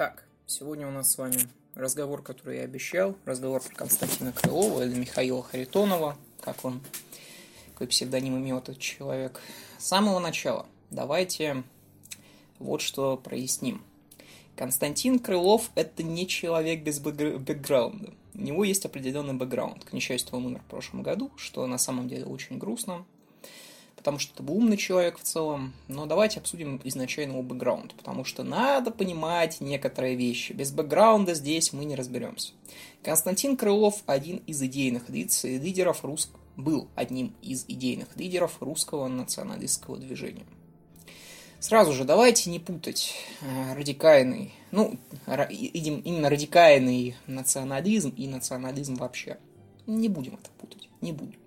Так, сегодня у нас с вами разговор, который я обещал. Разговор про Константина Крылова или Михаила Харитонова, как он, какой псевдоним имел этот человек. С самого начала давайте вот что проясним. Константин Крылов – это не человек без бэкграунда. У него есть определенный бэкграунд. К несчастью, он умер в прошлом году, что на самом деле очень грустно потому что это был умный человек в целом. Но давайте обсудим изначально его бэкграунд, потому что надо понимать некоторые вещи. Без бэкграунда здесь мы не разберемся. Константин Крылов один из идейных лидеров рус... был одним из идейных лидеров русского националистского движения. Сразу же давайте не путать э, радикальный, ну, именно радикальный национализм и национализм вообще. Не будем это путать, не будем.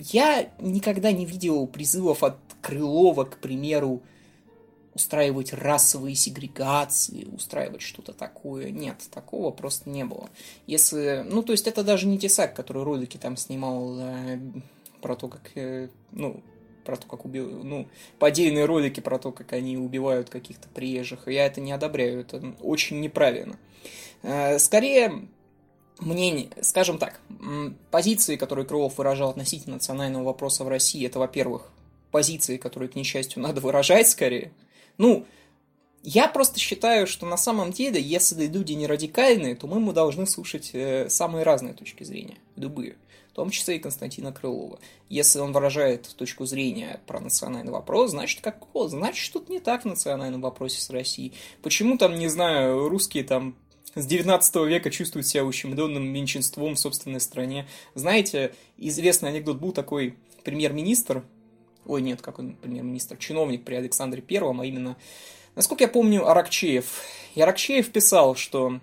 Я никогда не видел призывов от Крылова, к примеру, устраивать расовые сегрегации, устраивать что-то такое. Нет, такого просто не было. Если, ну, то есть это даже не Тесак, который ролики там снимал э, про то, как, э, ну, про то, как убил, ну, поддельные ролики про то, как они убивают каких-то приезжих. Я это не одобряю, это очень неправильно. Э, скорее, мнение, скажем так, позиции, которые Крылов выражал относительно национального вопроса в России, это, во-первых, позиции, которые, к несчастью, надо выражать скорее. Ну, я просто считаю, что на самом деле, если люди не радикальные, то мы должны слушать э, самые разные точки зрения, любые, в том числе и Константина Крылова. Если он выражает точку зрения про национальный вопрос, значит, как, о, значит, что-то не так в национальном вопросе с Россией. Почему там, не знаю, русские там с 19 века чувствуют себя ущемленным меньшинством в собственной стране. Знаете, известный анекдот был такой премьер-министр, ой, нет, как он премьер-министр, чиновник при Александре Первом, а именно, насколько я помню, Аракчеев. И Аракчеев писал, что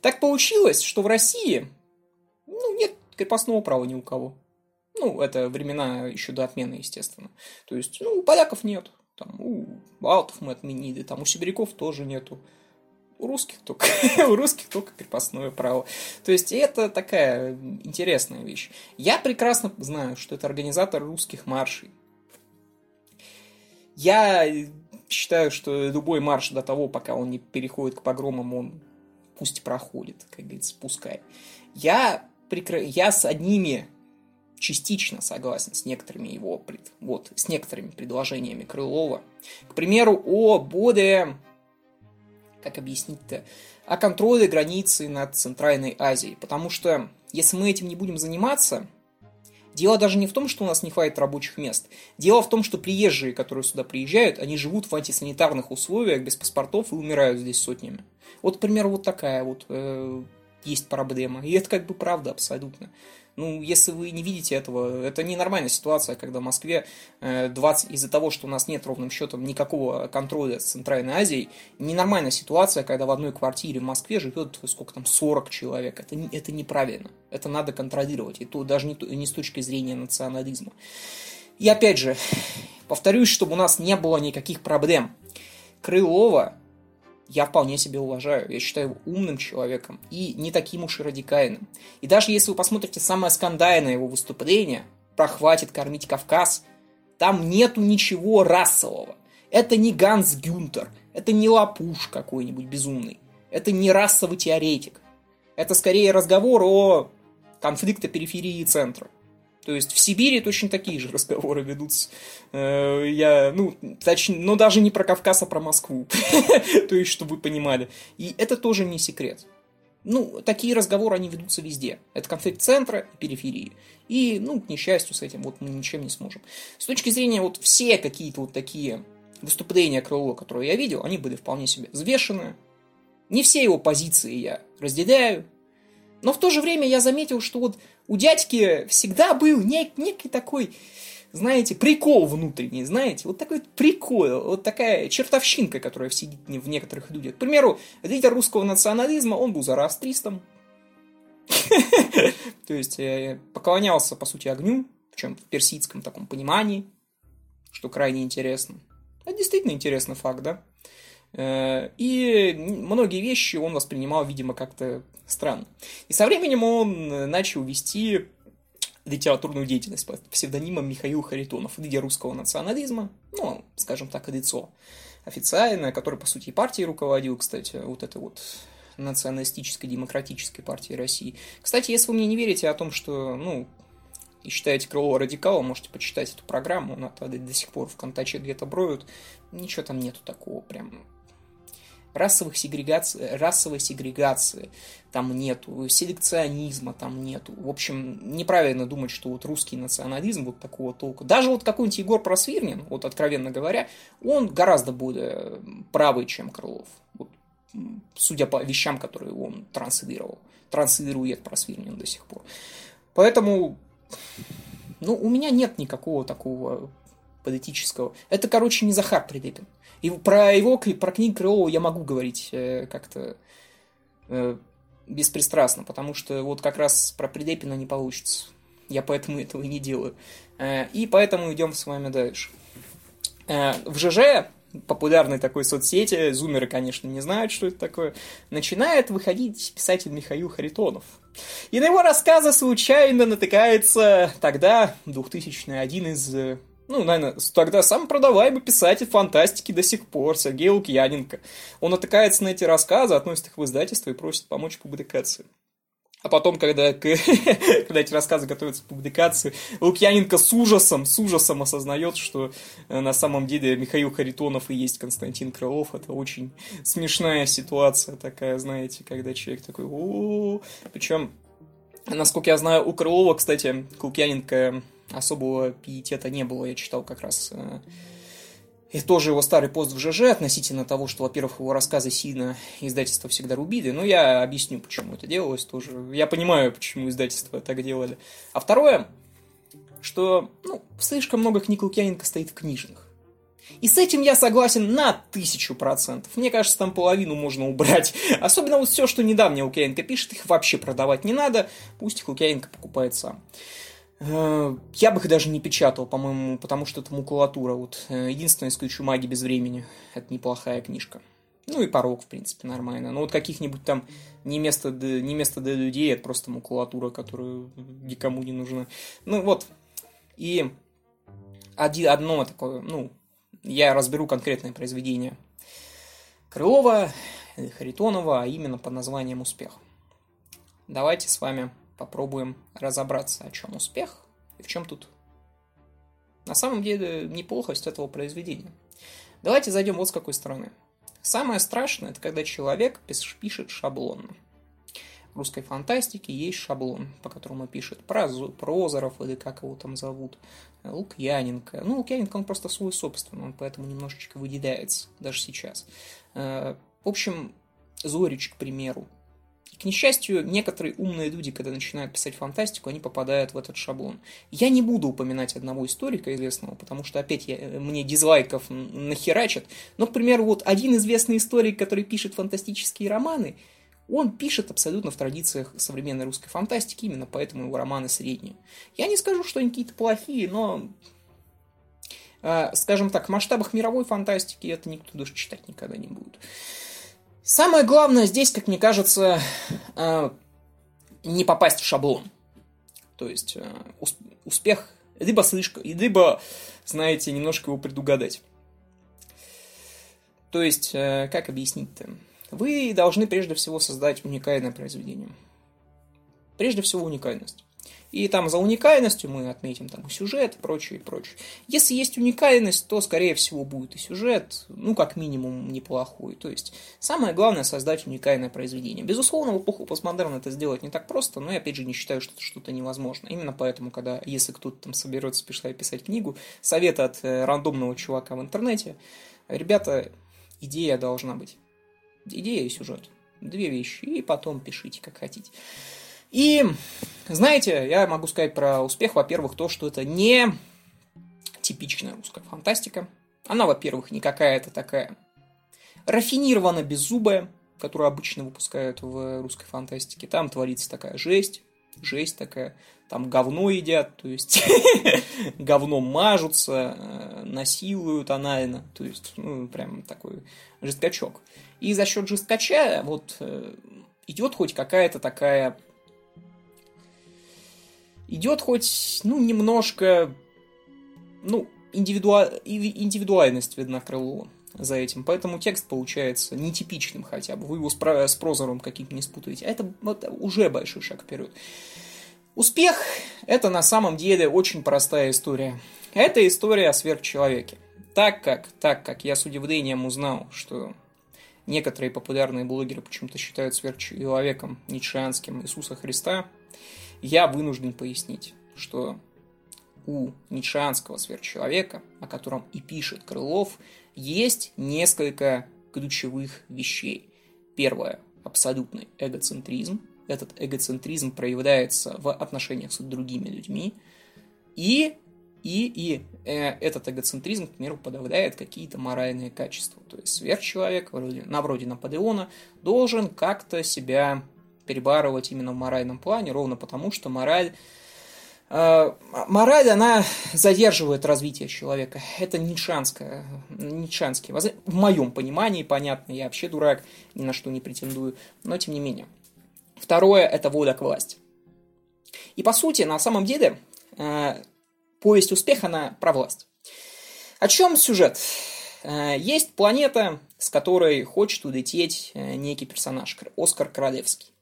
так получилось, что в России ну, нет крепостного права ни у кого. Ну, это времена еще до отмены, естественно. То есть, ну, у поляков нет. Там, у балтов мы отменили, там у сибиряков тоже нету. У русских только, у русских только крепостное право. То есть это такая интересная вещь. Я прекрасно знаю, что это организатор русских маршей. Я считаю, что любой марш до того, пока он не переходит к погромам, он пусть проходит, как говорится, пускай. Я, прекра... я с одними частично согласен с некоторыми его вот, с некоторыми предложениями Крылова. К примеру, о более как объяснить-то, о контроле границы над Центральной Азией. Потому что если мы этим не будем заниматься, дело даже не в том, что у нас не хватит рабочих мест. Дело в том, что приезжие, которые сюда приезжают, они живут в антисанитарных условиях, без паспортов и умирают здесь сотнями. Вот, к примеру, вот такая вот э, есть проблема. И это как бы правда абсолютно. Ну, если вы не видите этого, это ненормальная ситуация, когда в Москве 20, э, из-за того, что у нас нет ровным счетом никакого контроля с Центральной Азией, ненормальная ситуация, когда в одной квартире в Москве живет сколько там, 40 человек. Это, это неправильно. Это надо контролировать. И то даже не, не с точки зрения национализма. И опять же, повторюсь, чтобы у нас не было никаких проблем. Крылова я вполне себе уважаю. Я считаю его умным человеком и не таким уж и радикальным. И даже если вы посмотрите самое скандальное его выступление про «Хватит кормить Кавказ», там нету ничего расового. Это не Ганс Гюнтер, это не Лапуш какой-нибудь безумный, это не расовый теоретик. Это скорее разговор о конфликте периферии и центра. То есть в Сибири точно такие же разговоры ведутся. Э, я, ну, точнее, но даже не про Кавказ, а про Москву. То есть, чтобы вы понимали. И это тоже не секрет. Ну, такие разговоры, они ведутся везде. Это конфликт центра и периферии. И, ну, к несчастью, с этим вот мы ничем не сможем. С точки зрения вот все какие-то вот такие выступления Крылова, которые я видел, они были вполне себе взвешенные. Не все его позиции я разделяю, но в то же время я заметил, что вот у дядьки всегда был нек- некий такой, знаете, прикол внутренний, знаете, вот такой прикол, вот такая чертовщинка, которая сидит в некоторых людях. К примеру, лидер русского национализма, он был зороастристом, то есть э, поклонялся, по сути, огню, в чем в персидском таком понимании, что крайне интересно. Это действительно интересный факт, да? Э, и многие вещи он воспринимал, видимо, как-то странно. И со временем он начал вести литературную деятельность под псевдонимом Михаил Харитонов, лидер русского национализма, ну, скажем так, лицо официальная, который, по сути, и партией руководил, кстати, вот это вот националистической демократической партии России. Кстати, если вы мне не верите о том, что, ну, и считаете Крылова радикалом, можете почитать эту программу, она до сих пор в Контаче где-то броют. Ничего там нету такого прям расовых сегрегаций, расовой сегрегации там нету, селекционизма там нету. В общем, неправильно думать, что вот русский национализм вот такого толка. Даже вот какой-нибудь Егор Просвирнин, вот откровенно говоря, он гораздо более правый, чем Крылов. Вот, судя по вещам, которые он транслировал. Транслирует Просвирнин до сих пор. Поэтому ну, у меня нет никакого такого политического. Это, короче, не Захар Прилепин. И про его, про книгу Крылова я могу говорить э, как-то э, беспристрастно, потому что вот как раз про Прилепина не получится. Я поэтому этого и не делаю. Э, и поэтому идем с вами дальше. В ЖЖ популярной такой соцсети, зумеры, конечно, не знают, что это такое, начинает выходить писатель Михаил Харитонов. И на его рассказы случайно натыкается тогда, 2000 один из, ну, наверное, тогда самый продаваемый писатель фантастики до сих пор, Сергей Лукьяненко. Он натыкается на эти рассказы, относит их в издательство и просит помочь публикации. А потом, когда, когда эти рассказы готовятся к публикации, Лукьяненко с ужасом, с ужасом осознает, что э, на самом деле Михаил Харитонов и есть Константин Крылов. Это очень смешная ситуация такая, знаете, когда человек такой, Причем, насколько я знаю, у Крылова, кстати, Лукьяненко особого пиетета не было. Я читал как раз э, и тоже его старый пост в ЖЖ относительно того, что, во-первых, его рассказы сильно издательство всегда рубили. Но я объясню, почему это делалось тоже. Я понимаю, почему издательство так делали. А второе, что ну, слишком много книг Лукьяненко стоит в книжных. И с этим я согласен на тысячу процентов. Мне кажется, там половину можно убрать. Особенно вот все, что недавно Лукьяненко пишет, их вообще продавать не надо. Пусть их Лукьяненко покупает сам. Э, я бы их даже не печатал, по-моему, потому что это макулатура. Вот э, единственное, исключу «Маги без времени». Это неплохая книжка. Ну и порог, в принципе, нормально. Но вот каких-нибудь там не место, не место для людей, это просто макулатура, которая никому не нужна. Ну вот. И один, одно такое, ну, я разберу конкретное произведение Крылова, Харитонова, а именно под названием «Успех». Давайте с вами попробуем разобраться, о чем успех и в чем тут на самом деле неплохость этого произведения. Давайте зайдем вот с какой стороны. Самое страшное, это когда человек пишет шаблон. В русской фантастике есть шаблон, по которому пишет Прозоров или как его там зовут, Лукьяненко. Ну, Лукьяненко, он просто свой собственный, он поэтому немножечко выделяется, даже сейчас. Э, в общем, Зорич, к примеру, к несчастью, некоторые умные люди, когда начинают писать фантастику, они попадают в этот шаблон. Я не буду упоминать одного историка известного, потому что опять я, мне дизлайков нахерачат. Но, к примеру, вот один известный историк, который пишет фантастические романы, он пишет абсолютно в традициях современной русской фантастики, именно поэтому его романы средние. Я не скажу, что они какие-то плохие, но, э, скажем так, в масштабах мировой фантастики это никто даже читать никогда не будет. Самое главное здесь, как мне кажется, э, не попасть в шаблон. То есть э, успех либо слишком, либо, знаете, немножко его предугадать. То есть, э, как объяснить-то? Вы должны прежде всего создать уникальное произведение. Прежде всего уникальность. И там за уникальностью мы отметим там и сюжет, и прочее, и прочее. Если есть уникальность, то, скорее всего, будет и сюжет, ну, как минимум, неплохой. То есть, самое главное создать уникальное произведение. Безусловно, в эпоху постмодерна это сделать не так просто, но я, опять же, не считаю, что это что-то невозможно. Именно поэтому, когда, если кто-то там соберется писать, писать книгу, совет от э, рандомного чувака в интернете, ребята, идея должна быть. Идея и сюжет. Две вещи. И потом пишите, как хотите. И, знаете, я могу сказать про успех, во-первых, то, что это не типичная русская фантастика. Она, во-первых, не какая-то такая рафинированно беззубая, которую обычно выпускают в русской фантастике. Там творится такая жесть, жесть такая. Там говно едят, то есть говном мажутся, э, насилуют анально. То есть, ну, прям такой жесткачок. И за счет жесткача вот э, идет хоть какая-то такая идет хоть, ну, немножко, ну, индивидуа... индивидуальность видна Крылова. за этим, поэтому текст получается нетипичным хотя бы. Вы его с, про- с прозором каким-то не спутаете. Это вот, уже большой шаг вперед. Успех – это на самом деле очень простая история. Это история о сверхчеловеке. Так как, так как я с удивлением узнал, что некоторые популярные блогеры почему-то считают сверхчеловеком ницшеанским Иисуса Христа, я вынужден пояснить, что у ницшеанского сверхчеловека, о котором и пишет Крылов, есть несколько ключевых вещей. Первое – абсолютный эгоцентризм. Этот эгоцентризм проявляется в отношениях с другими людьми. И, и, и э, этот эгоцентризм, к примеру, подавляет какие-то моральные качества. То есть сверхчеловек, вроде, на вроде Наполеона, должен как-то себя перебарывать именно в моральном плане, ровно потому, что мораль Э, мораль, она задерживает развитие человека. Это ницшанское, ницшанский, в моем понимании, понятно, я вообще дурак, ни на что не претендую, но тем не менее. Второе – это воля к власти. И по сути, на самом деле, э, повесть «Успех» она про власть. О чем сюжет? Э, есть планета, с которой хочет улететь некий персонаж, Оскар Королевский.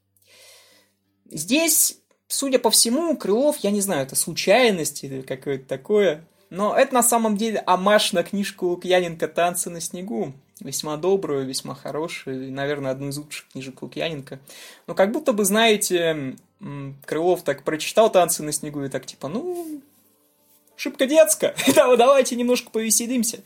Здесь Судя по всему, Крылов, я не знаю, это случайность или какое-то такое, но это на самом деле амаш на книжку Лукьяненко «Танцы на снегу». Весьма добрую, весьма хорошую, и, наверное, одну из лучших книжек Лукьяненко. Но как будто бы, знаете, Крылов так прочитал «Танцы на снегу» и так типа, ну, шибко детско, давайте немножко повеселимся.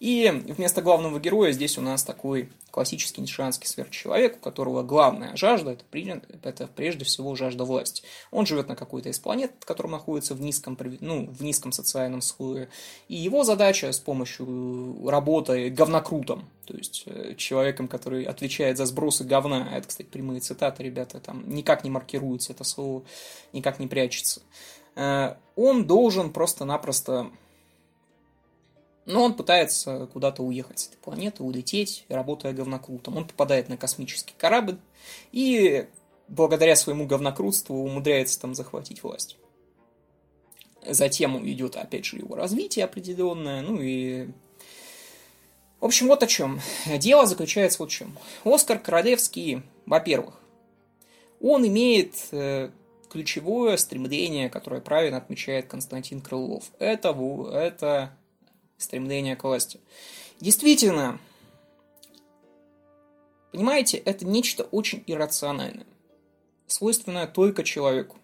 И вместо главного героя здесь у нас такой классический ницшанский сверхчеловек, у которого главная жажда это, это прежде всего жажда власти. Он живет на какой-то из планет, которая находится в низком, ну, в низком социальном слое. И его задача с помощью работы говнокрутом, то есть э, человеком, который отвечает за сбросы говна, это, кстати, прямые цитаты, ребята, там никак не маркируется это слово, никак не прячется, э, он должен просто-напросто но он пытается куда-то уехать с этой планеты, улететь, работая говнокрутом. Он попадает на космический корабль и благодаря своему говнокрутству умудряется там захватить власть. Затем идет, опять же, его развитие определенное, ну и... В общем, вот о чем. Дело заключается вот в чем. Оскар Королевский, во-первых, он имеет э, ключевое стремление, которое правильно отмечает Константин Крылов. Это, это стремление к власти. Действительно, понимаете, это нечто очень иррациональное, свойственное только человеку.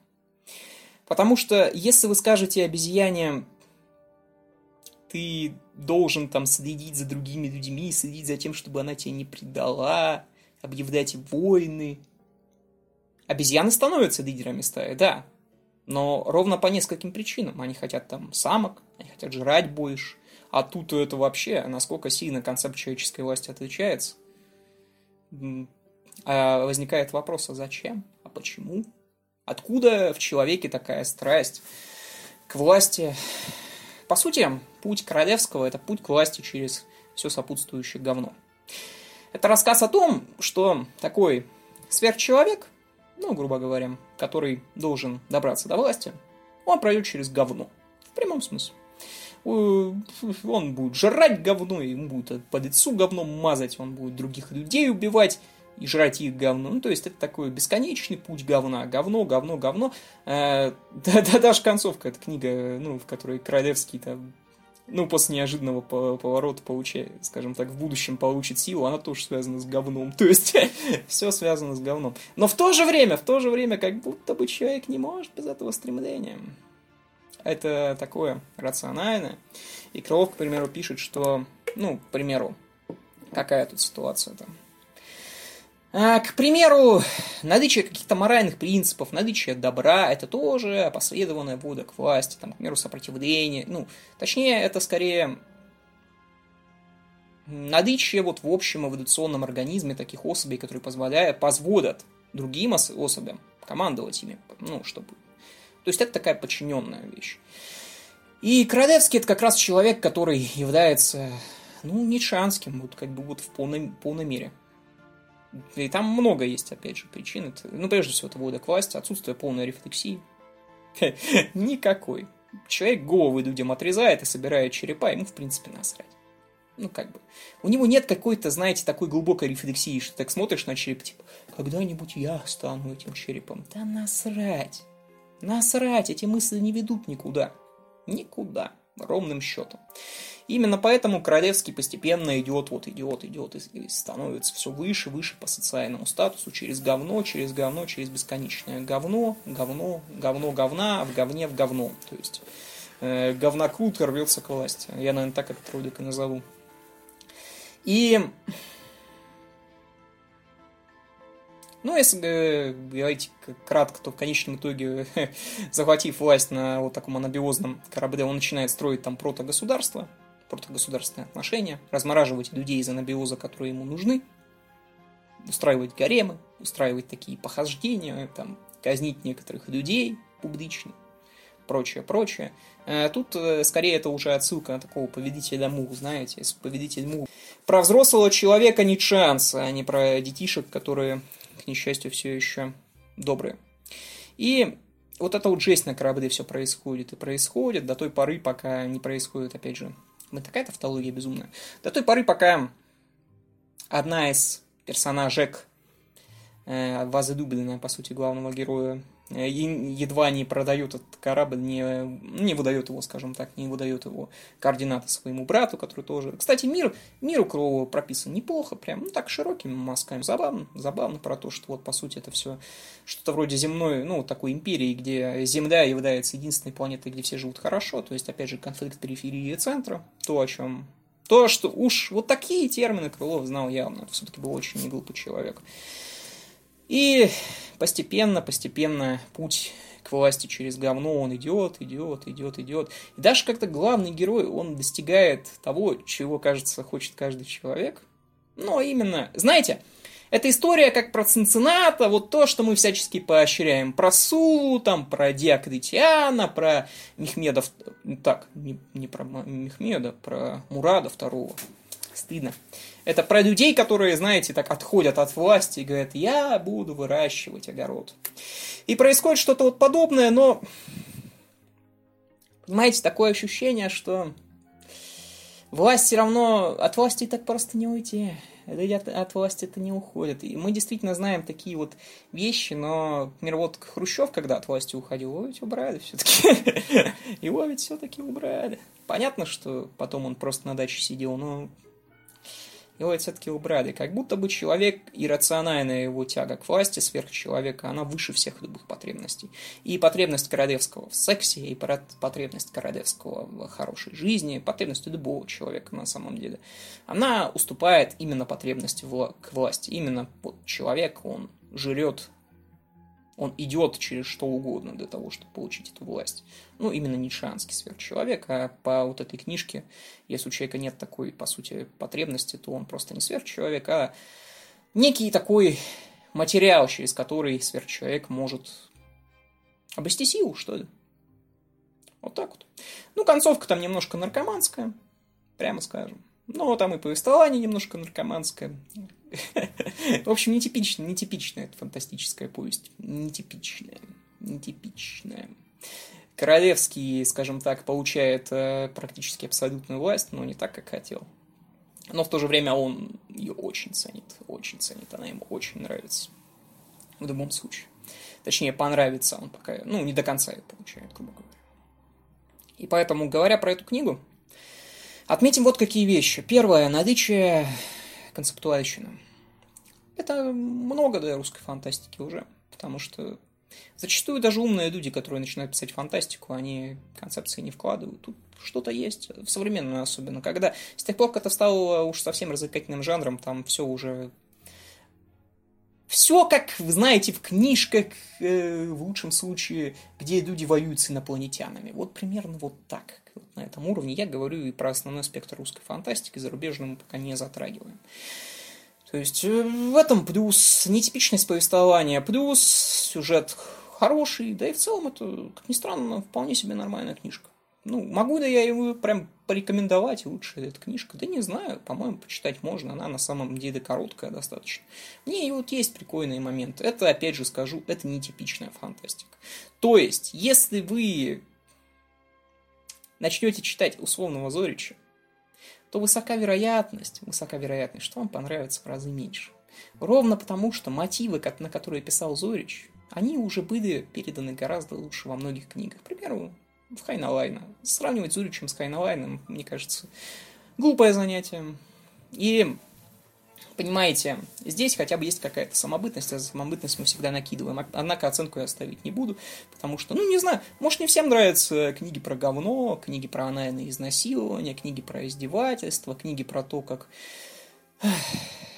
Потому что если вы скажете обезьяне, ты должен там следить за другими людьми, следить за тем, чтобы она тебя не предала, объявлять войны. Обезьяны становятся лидерами стаи, да. Но ровно по нескольким причинам. Они хотят там самок, они хотят жрать больше, а тут это вообще, насколько сильно концепт человеческой власти отличается. А возникает вопрос, а зачем? А почему? Откуда в человеке такая страсть к власти? По сути, путь королевского – это путь к власти через все сопутствующее говно. Это рассказ о том, что такой сверхчеловек, ну, грубо говоря, который должен добраться до власти, он пройдет через говно. В прямом смысле он будет жрать говно, ему будет по лицу говном мазать, он будет других людей убивать и жрать их говно. Ну, то есть, это такой бесконечный путь говна. Говно, говно, говно. Э, да, да, даже концовка, эта книга, ну, в которой Королевский там ну, после неожиданного поворота получает, скажем так, в будущем получит силу, она тоже связана с говном. То есть, все связано с говном. Но в то же время, в то же время, как будто бы человек не может без этого стремления это такое рациональное. И Крылов, к примеру, пишет, что, ну, к примеру, какая тут ситуация там. А, к примеру, наличие каких-то моральных принципов, наличие добра, это тоже опосредованная вода к власти, там, к примеру, сопротивление, ну, точнее, это скорее наличие вот в общем эволюционном организме таких особей, которые позволяют, позволят другим особям командовать ими, ну, чтобы то есть это такая подчиненная вещь. И Королевский это как раз человек, который является, ну, ницшанским, вот как бы вот в полной, полной мере. И там много есть, опять же, причин. Это, ну, прежде всего, это воля к власти, отсутствие полной рефлексии. Никакой. Человек головы людям отрезает и собирает черепа, ему, в принципе, насрать. ну, как бы, у него нет какой-то, знаете, такой глубокой рефлексии, что так смотришь на череп, типа, когда-нибудь я стану этим черепом. Да насрать. Насрать, эти мысли не ведут никуда. Никуда. Ровным счетом. Именно поэтому Королевский постепенно идет, вот идет, идет и становится все выше, выше по социальному статусу, через говно, через говно, через бесконечное говно, говно, говно, говна, в говне, в говно. То есть э, говнокрут рвется к власти. Я, наверное, так этот ролик и назову. И Ну, если э, говорить кратко, то в конечном итоге, захватив власть на вот таком анабиозном корабле, он начинает строить там протогосударство, протогосударственные отношения, размораживать людей из анабиоза, которые ему нужны, устраивать гаремы, устраивать такие похождения, там, казнить некоторых людей публично, прочее, прочее. Э, тут э, скорее это уже отсылка на такого поведителя Му, знаете, поведитель Му. Про взрослого человека нет шанса, а не про детишек, которые к несчастью, все еще добрые. И вот это вот жесть на корабле все происходит и происходит до той поры, пока не происходит, опять же, мы такая тавтология безумная, до той поры, пока одна из персонажек, э, возлюбленная, по сути, главного героя, едва не продает этот корабль, не, не выдает его, скажем так, не выдает его координаты своему брату, который тоже... Кстати, мир, мир у Крова прописан неплохо, прям, ну, так, широкими мазками. Забавно, забавно про то, что вот, по сути, это все что-то вроде земной, ну, такой империи, где Земля является единственной планетой, где все живут хорошо, то есть, опять же, конфликт периферии и центра, то, о чем... То, что уж вот такие термины Крылов знал явно, это все-таки был очень неглупый человек. И постепенно, постепенно путь к власти через говно он идет, идет, идет, идет. И даже как-то главный герой, он достигает того, чего, кажется, хочет каждый человек. Но именно, знаете, эта история как про Цинцината, вот то, что мы всячески поощряем. Про Сулу, там, про Диоклетиана, про Мехмеда... Так, не, не про Мехмеда, про Мурада второго. Стыдно. Это про людей, которые, знаете, так отходят от власти и говорят, я буду выращивать огород. И происходит что-то вот подобное, но, понимаете, такое ощущение, что власть все равно, от власти так просто не уйти. Люди от, от власти это не уходят. И мы действительно знаем такие вот вещи, но, например, вот Хрущев, когда от власти уходил, его ведь убрали все-таки. Его ведь все-таки убрали. Понятно, что потом он просто на даче сидел, но его все-таки убрали. Как будто бы человек, иррациональная его тяга к власти сверхчеловека, она выше всех любых потребностей. И потребность Королевского в сексе, и потребность Королевского в хорошей жизни, потребность любого человека на самом деле, она уступает именно потребности в, к власти. Именно вот человек, он жрет он идет через что угодно для того, чтобы получить эту власть. Ну, именно ницшанский сверхчеловек, а по вот этой книжке, если у человека нет такой, по сути, потребности, то он просто не сверхчеловек, а некий такой материал, через который сверхчеловек может обрести силу, что ли. Вот так вот. Ну, концовка там немножко наркоманская, прямо скажем. Но там и повествование немножко наркоманское. В общем, нетипичная, нетипичная это фантастическая повесть. Нетипичная. Нетипичная. Королевский, скажем так, получает э, практически абсолютную власть, но не так, как хотел. Но в то же время он ее очень ценит, очень ценит, она ему очень нравится. В любом случае. Точнее, понравится он пока, ну, не до конца ее получает, грубо говоря. И поэтому, говоря про эту книгу, отметим вот какие вещи. Первое, наличие концептуальщина. Это много для русской фантастики уже, потому что зачастую даже умные люди, которые начинают писать фантастику, они концепции не вкладывают. Тут что-то есть, в современную особенно, когда с тех пор, как это стало уж совсем развлекательным жанром, там все уже все, как вы знаете, в книжках, э, в лучшем случае, где люди воюют с инопланетянами. Вот примерно вот так на этом уровне. Я говорю и про основной спектр русской фантастики, зарубежную мы пока не затрагиваем. То есть э, в этом плюс нетипичность повествования, плюс сюжет хороший, да и в целом это, как ни странно, вполне себе нормальная книжка. Ну, могу ли я его прям порекомендовать, лучше эта книжка? Да не знаю, по-моему, почитать можно, она на самом деле короткая достаточно. Не, и вот есть прикольные моменты. Это, опять же скажу, это нетипичная фантастика. То есть, если вы начнете читать условного Зорича, то высока вероятность, высока вероятность, что вам понравится в разы меньше. Ровно потому, что мотивы, на которые писал Зорич, они уже были переданы гораздо лучше во многих книгах. К примеру, в Хайналайна. Сравнивать Зуричем с Хайналайном, мне кажется, глупое занятие. И Понимаете, здесь хотя бы есть какая-то самобытность, а самобытность мы всегда накидываем. Однако оценку я оставить не буду, потому что, ну, не знаю, может, не всем нравятся книги про говно, книги про анальное изнасилование, книги про издевательство, книги про то, как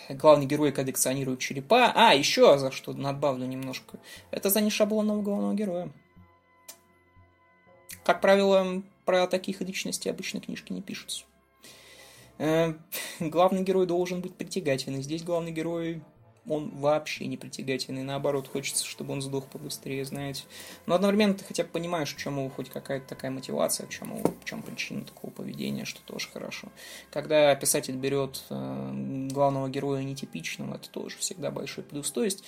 главный герой коллекционирует черепа. А, еще за что надбавлю немножко. Это за нешаблонного главного героя. Как правило, про таких личностей обычно книжки не пишутся. Э, главный герой должен быть притягательный. Здесь главный герой, он вообще не притягательный. Наоборот, хочется, чтобы он сдох побыстрее, знаете. Но одновременно ты хотя бы понимаешь, в чему хоть какая-то такая мотивация, в чем, в чем причина такого поведения, что тоже хорошо. Когда писатель берет э, главного героя нетипичного, это тоже всегда большой плюс. То есть,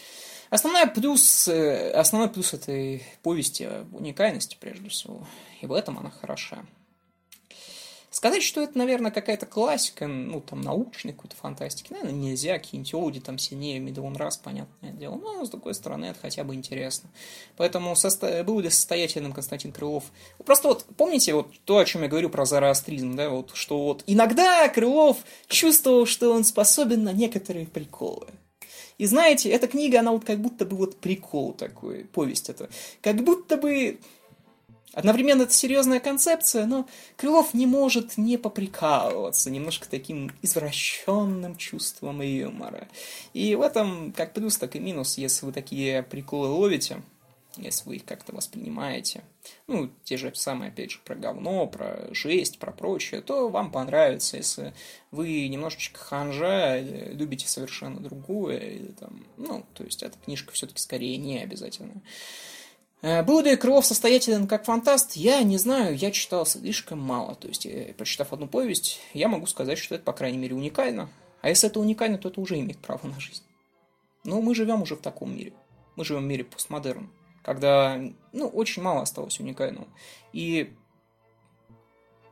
основной плюс, э, основной плюс этой повести уникальности, прежде всего. И в этом она хороша. Сказать, что это, наверное, какая-то классика, ну, там, научной какой-то фантастики, наверное, нельзя, какие-нибудь там сильнее миллион раз, понятное дело, но, с другой стороны, это хотя бы интересно. Поэтому состо... был ли состоятельным Константин Крылов? Просто вот, помните вот то, о чем я говорю про зороастризм, да, вот, что вот иногда Крылов чувствовал, что он способен на некоторые приколы. И знаете, эта книга, она вот как будто бы вот прикол такой, повесть это, как будто бы Одновременно это серьезная концепция, но Крылов не может не поприкалываться немножко таким извращенным чувством юмора. И в этом как плюс, так и минус, если вы такие приколы ловите, если вы их как-то воспринимаете, ну, те же самые, опять же, про говно, про жесть, про прочее, то вам понравится, если вы немножечко ханжа, любите совершенно другое, или там, ну, то есть эта книжка все-таки скорее не обязательно. Э, был ли Крылов состоятелен как фантаст? Я не знаю, я читал слишком мало. То есть, э, прочитав одну повесть, я могу сказать, что это, по крайней мере, уникально. А если это уникально, то это уже имеет право на жизнь. Но мы живем уже в таком мире. Мы живем в мире постмодерн, когда, ну, очень мало осталось уникального. И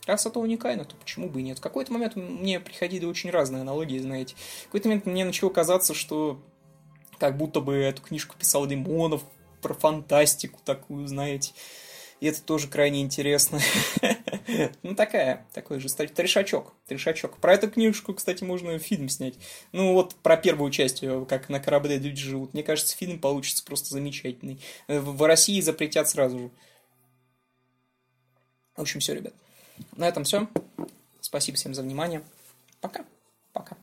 раз это уникально, то почему бы и нет? В какой-то момент мне приходили очень разные аналогии, знаете. В какой-то момент мне начало казаться, что как будто бы эту книжку писал Лимонов, про фантастику такую, знаете. И это тоже крайне интересно. ну, такая, такой же трешачок, трешачок. Про эту книжку, кстати, можно фильм снять. Ну, вот про первую часть, э, как на корабле люди живут. Мне кажется, фильм получится просто замечательный. Э, в России запретят сразу же. В общем, все, ребят. На этом все. Спасибо всем за внимание. Пока. Пока.